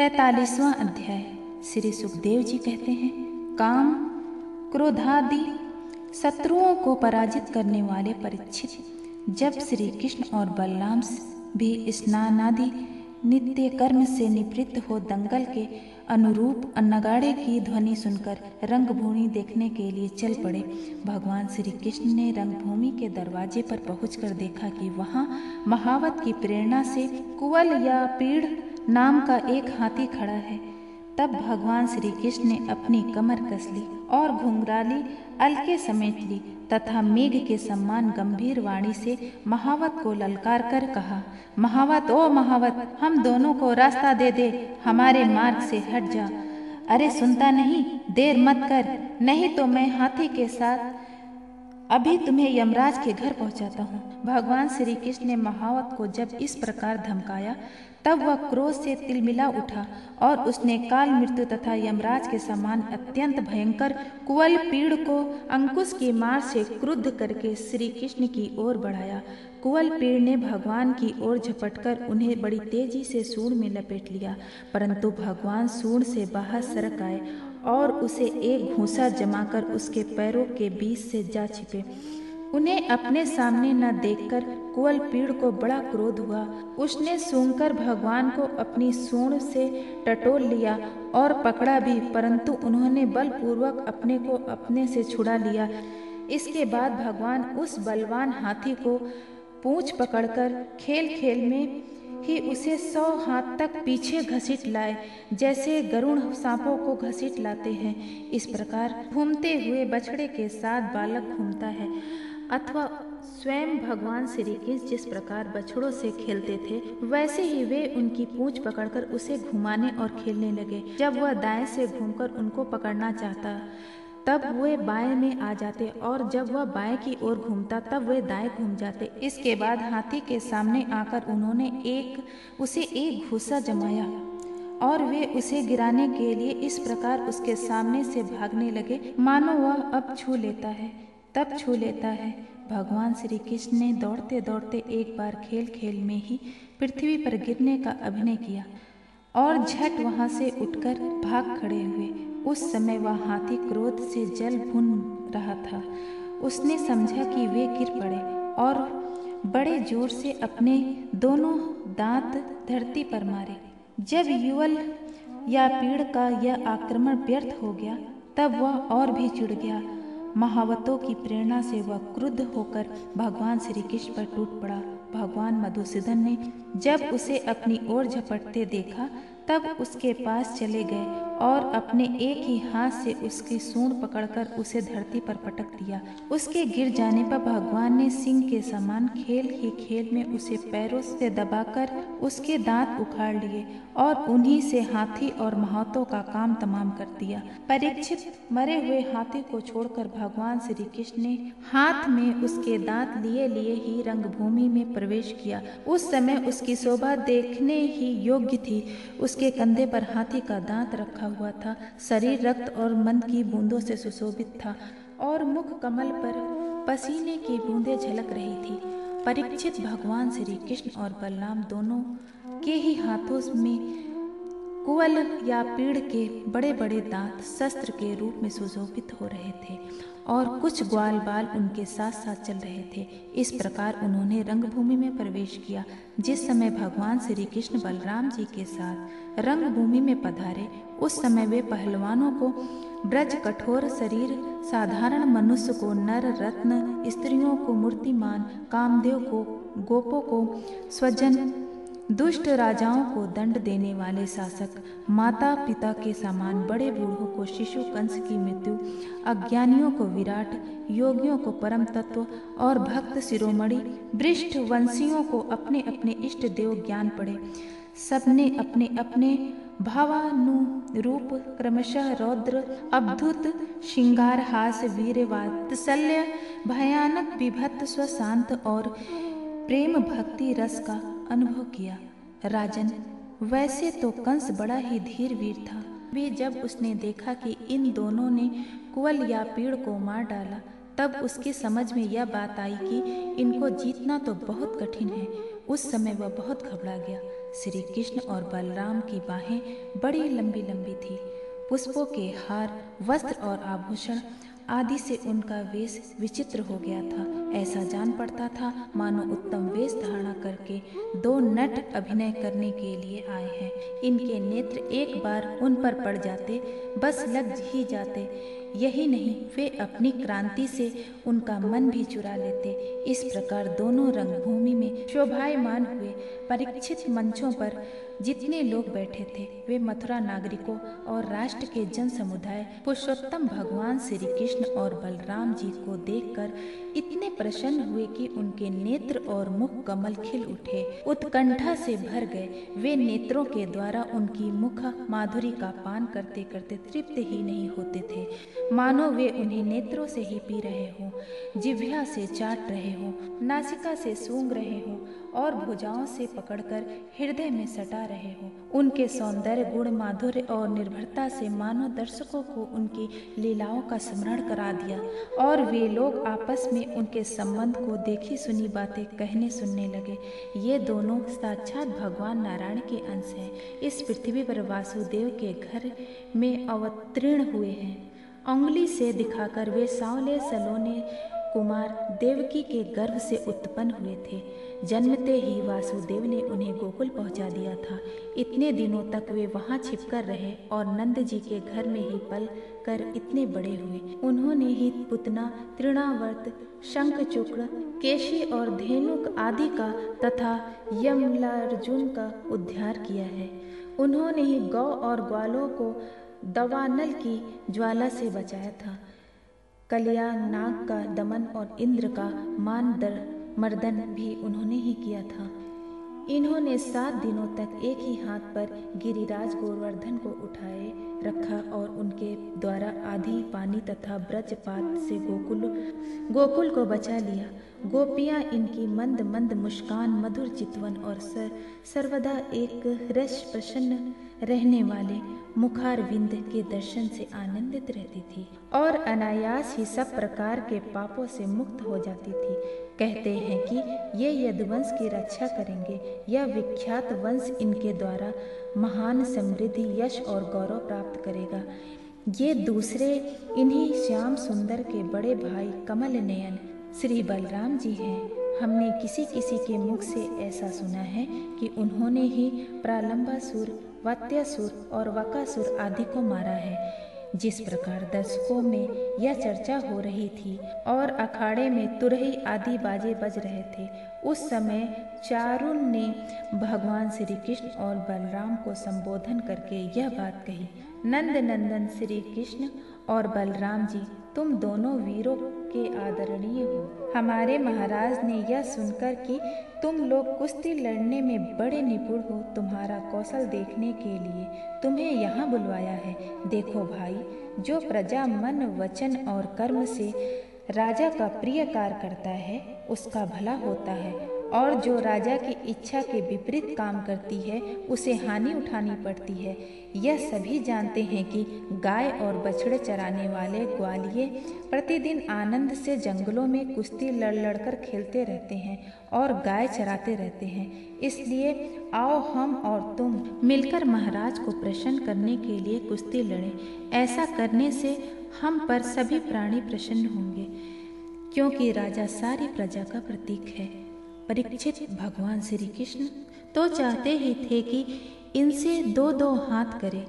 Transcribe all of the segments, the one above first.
तैतालीसवां अध्याय, श्री सुखदेव जी कहते हैं, काम, क्रोधादि, शत्रुओं को पराजित करने वाले परीक्षित जब श्री कृष्ण और बलराम भी स्नानादि, नित्य कर्म से निवृत्त हो दंगल के अनुरूप नगाड़े की ध्वनि सुनकर रंगभूमि देखने के लिए चल पड़े, भगवान श्री कृष्ण ने रंगभूमि के दरवाजे पर पहुंचकर देखा कि वहाँ महावत की प्रेरणा से कुवल या पीड़ नाम का एक हाथी खड़ा है। तब भगवान श्री कृष्ण ने अपनी कमर कस ली और घुंघराली, अलके समेट ली तथा मेघ के सम्मान गंभीर वाणी से महावत को ललकार कर कहा, महावत, ओ महावत, हम दोनों को रास्ता दे दे, हमारे मार्ग से हट जा। अरे सुनता नहीं, देर मत कर, नहीं तो मैं हाथी के साथ अभी तुम्हें यमराज के घर पहुंचाता हूँ। भगवान श्री कृष्ण ने महावत को जब इस प्रकार धमकाया, तब वह क्रोध से तिलमिला उठा और उसने काल मृत्यु तथा यमराज के समान अत्यंत भयंकर कुवल पीड़ को अंकुश की मार से क्रुद्ध करके श्री कृष्ण की ओर बढ़ाया। कुवल पीड़ ने भगवान की ओर झपटकर उन्हें बड़ी तेज़ी से सूर में लपेट लिया, परंतु भगवान सूर्ण से बाहर सरक आए और उसे एक घूसा जमाकर उसके पैरों के बीच से जा छिपे। उन्हें अपने सामने न देखकर कुवल पीड़ को बड़ा क्रोध हुआ। उसने सूंघकर भगवान को अपनी सूंड से टटोल लिया और पकड़ा भी, परंतु उन्होंने बलपूर्वक अपने को अपने से छुड़ा लिया। इसके बाद भगवान उस बलवान हाथी को पूंछ पकड़कर खेल खेल में ही उसे सौ हाथ तक पीछे घसीट लाए, जैसे गरुण सांपों को घसीट लाते हैं। इस प्रकार घूमते हुए बछड़े के साथ बालक घूमता है। अथवा स्वयं भगवान श्री कृष्ण जिस प्रकार बछड़ों से खेलते थे, वैसे ही वे उनकी पूंछ पकड़कर उसे घुमाने और खेलने लगे। जब वह दाएँ से घूमकर उनको पकड़ना चाहता तब वे बाएँ में आ जाते और जब वह बाएँ की ओर घूमता, तब वे दाएँ घूम जाते। इसके बाद हाथी के सामने आकर उन्होंने एक, उसे एक घुसा जमाया और वे उसे गिराने के लिए इस प्रकार उसके सामने से भागने लगे। मानो वह अब छू लेता है, तब छू लेता है। भगवान श्री कृष्ण ने दौड़ते दौड़ते एक बार खेल खेल में ही पृथ्वी पर गिरने का अभिनय किया और झट वहाँ से उठकर भाग खड़े हुए। उस समय वह हाथी क्रोध से जल भुन रहा था। उसने समझा कि वे गिर पड़े और बड़े ज़ोर से अपने दोनों दांत धरती पर मारे। जब युवल या पीड़ का यह आक्रमण व्यर्थ हो गया, तब वह और भी चिड़ गया। महावतों की प्रेरणा से वह क्रुद्ध होकर भगवान श्री कृष्ण पर टूट पड़ा। भगवान मधुसूदन ने जब उसे अपनी ओर झपटते देखा तब उसके पास चले गए और अपने एक ही हाथ से उसकी सूंड पकड़कर उसे धरती पर पटक दिया। उसके गिर जाने पर भगवान ने सिंह के समान खेल ही खेल में उसे पैरों से दबाकर उसके दांत उखाड़ लिए और उन्हीं से हाथी और महातों का काम तमाम कर दिया। परीक्षित मरे हुए हाथी को छोड़कर भगवान श्री कृष्ण ने हाथ में उसके दांत लिए लिए ही रंगभूमि में प्रवेश किया। उस समय उसकी शोभा देखने ही योग्य थी। उसके कंधे पर हाथी का दांत रखा हुआ था। शरीर रक्त और मन की बूंदों से सुशोभित था और मुख कमल पर पसीने की बूंदें झलक रही थी। परीक्षित भगवान श्री कृष्ण और बलराम दोनों के ही हाथों में कुवल या पीड़ के बड़े बड़े दांत शस्त्र के रूप में सुशोभित हो रहे थे और कुछ ग्वाल बाल उनके साथ साथ चल रहे थे। इस प्रकार उन्होंने रंगभूमि में प्रवेश किया, जिस समय भगवान श्री कृष्ण बलराम जी के साथ रंगभूमि में पधारे, उस समय वे पहलवानों को ब्रज कठोर शरीर, साधारण मनुष्य को नर रत्न, स्त्रियों को मूर्तिमान, कामदेव को, गोपों को, स्वजन दुष्ट राजाओं को दंड देने वाले शासक माता पिता के समान बड़े बूढ़ों को शिशु कंस की मृत्यु, अज्ञानियों को विराट, योगियों को परम तत्व और भक्त शिरोमणि वृष्ठ वंशियों को अपने अपने इष्ट देव ज्ञान पड़े सबने अपने अपने भावानुरूप, क्रमशः रौद्र, अद्भुत श्रृंगार हास वीर वात्सल्य भयानक, विभत्त, स्वशांत और प्रेम भक्ति रस का अनुभव किया। राजन, वैसे तो कंस बड़ा ही धीर वीर था। भी जब उसने देखा कि इन दोनों ने कुवल या पीड़ को मार डाला, तब उसकी समझ में यह बात आई कि इनको जीतना तो बहुत कठिन है। उस समय वह बहुत घबरा गया। श्री कृष्ण और बलराम की बाहें बड़ी लंबी लंबी थी। पुष्पों के हार, वस्त्र और आभूषण आदि से उनका वेश विचित्र हो गया था। ऐसा जान पड़ता था, मानो उत्तम वेश धारणा करके दो नट अभिनय करने के लिए आए हैं। इनके नेत्र एक बार उन पर पड़ जाते, बस लग ही जाते। यही नहीं, वे अपनी क्रांति से उनका मन भी चुरा लेते। इस प्रकार दोनों रंगभूमि में शोभायमान हुए। परीक्षित मंचों पर जितने लोग बैठे थे, वे मथुरा नागरिकों और राष्ट्र के जन समुदाय पुरुषोत्तम भगवान श्री कृष्ण और बलराम जी को देखकर इतने प्रसन्न हुए कि उनके नेत्र और मुख कमल खिल उठे। उत्कंठा से भर गए। वे नेत्रों के द्वारा उनकी मुख माधुरी का पान करते करते तृप्त ही नहीं होते थे। मानो वे उन्हें नेत्रों से ही पी रहे हो, जिभ्या से चाट रहे हो, नासिका से सूंघ रहे हो, और भुजाओं से पकड़कर हृदय में सटा रहे हो। उनके सौंदर्य, गुण, माधुर्य और निर्भरता से मानो दर्शकों को उनकी लीलाओं का स्मरण करा दिया, और वे लोग आपस में उनके संबंध को देखी सुनी बातें कहने सुनने लगे। ये दोनों साक्षात भगवान नारायण के अंश हैं। इस पृथ्वी पर वासुदेव के घर में अवतीर्ण हुए हैं। उंगली से दिखाकर वे सांवले सलोने कुमार देवकी के गर्भ से उत्पन्न हुए थे। जन्मते ही वासुदेव ने उन्हें गोकुल पहुँचा दिया था। इतने दिनों तक वे वहाँ छिपकर रहे और नंद जी के घर में ही पल कर इतने बड़े हुए। उन्होंने ही पुतना, तृणावर्त शंख चुक्र केशी और धेनुक आदि का तथा यमलार्जुन का उद्धार किया है। उन्होंने ही गौ और ग्वालों को दवानल की ज्वाला से बचाया था। कल्याण नाग का दमन और इंद्र का मान दर मर्दन भी उन्होंने ही किया था। इन्होंने सात दिनों तक एक ही हाथ पर गिरिराज गोवर्धन को उठाए रखा और उनके द्वारा आधी पानी तथा ब्रजपात से गोकुल गोकुल को बचा लिया। गोपियाँ इनकी मंद मंद मुस्कान, मधुर चितवन और सर, सर्वदा एक रस प्रसन्न रहने वाले मुखार विंद के दर्शन से आनंदित रहती थी और अनायास ही सब प्रकार के पापों से मुक्त हो जाती थी। कहते हैं कि ये यदुवंश की रक्षा करेंगे। यह विख्यात वंश इनके द्वारा महान समृद्धि, यश और गौरव प्राप्त करेगा। ये दूसरे इन्हीं श्याम सुंदर के बड़े भाई कमल नयन, श्री बलराम जी हैं। हमने किसी किसी के मुख से ऐसा सुना है कि उन्होंने ही प्रालंबासुर वात्यासुर और वकासुर आदि को मारा है। जिस प्रकार दर्शकों में यह चर्चा हो रही थी और अखाड़े में तुरही आदि बाजे बज रहे थे, उस समय चारुण ने भगवान श्री कृष्ण और बलराम को संबोधन करके यह बात कही, नंद नंदन श्री कृष्ण और बलराम जी, तुम दोनों वीरों के आदरणीय हो। हमारे महाराज ने यह सुनकर कि तुम लोग कुश्ती लड़ने में बड़े निपुण हो तुम्हारा कौशल देखने के लिए। तुम्हें यहाँ बुलवाया है। देखो भाई, जो प्रजा मन, वचन और कर्म से राजा का प्रिय कार्य करता है, उसका भला होता है। और जो राजा की इच्छा के विपरीत काम करती है, उसे हानि उठानी पड़ती है। यह सभी जानते हैं कि गाय और बछड़े चराने वाले ग्वालिये प्रतिदिन आनंद से जंगलों में कुश्ती लड़ लड़कर खेलते रहते हैं और गाय चराते रहते हैं। इसलिए आओ हम और तुम मिलकर महाराज को प्रसन्न करने के लिए कुश्ती लड़ें। ऐसा करने से हम पर सभी प्राणी प्रसन्न होंगे, क्योंकि राजा सारी प्रजा का प्रतीक है। परीक्षित भगवान श्री कृष्ण तो चाहते ही थे कि इनसे दो दो हाथ करे।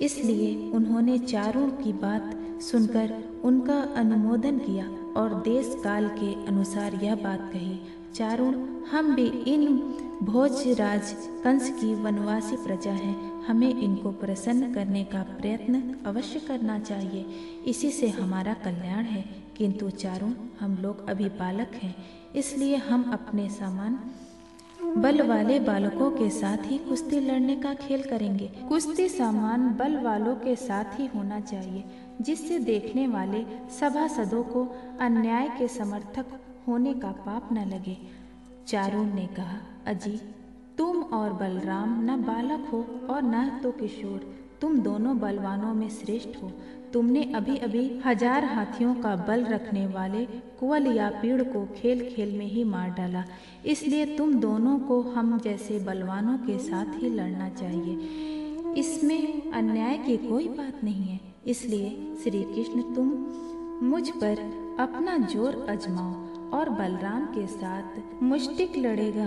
इसलिए उन्होंने चारों की बात सुनकर उनका अनुमोदन किया और देश काल के अनुसार यह बात कही, चारुण, हम भी इन भोजराज कंस की वनवासी प्रजा हैं। हमें इनको प्रसन्न करने का प्रयत्न अवश्य करना चाहिए। इसी से हमारा कल्याण है। किंतु चारुण, हम लोग अभी बालक हैं। इसलिए हम अपने सामान बल वाले बालकों के साथ ही कुश्ती लड़ने का खेल करेंगे। कुश्ती सामान बल वालों के साथ ही होना चाहिए, जिससे देखने वाले सभासदों को अन्याय के समर्थक होने का पाप न लगे। चारुण ने कहा, अजी, तुम और बलराम न बालक हो और न तो किशोर। तुम दोनों बलवानों में श्रेष्ठ हो। तुमने अभी अभी हज़ार हाथियों का बल रखने वाले कुवल या पीड़ को खेल खेल में ही मार डाला। इसलिए तुम दोनों को हम जैसे बलवानों के साथ ही लड़ना चाहिए। इसमें अन्याय की कोई बात नहीं है। इसलिए श्री कृष्ण तुम मुझ पर अपना ज़ोर अजमाओ और बलराम के साथ मुष्टिक लड़ेगा।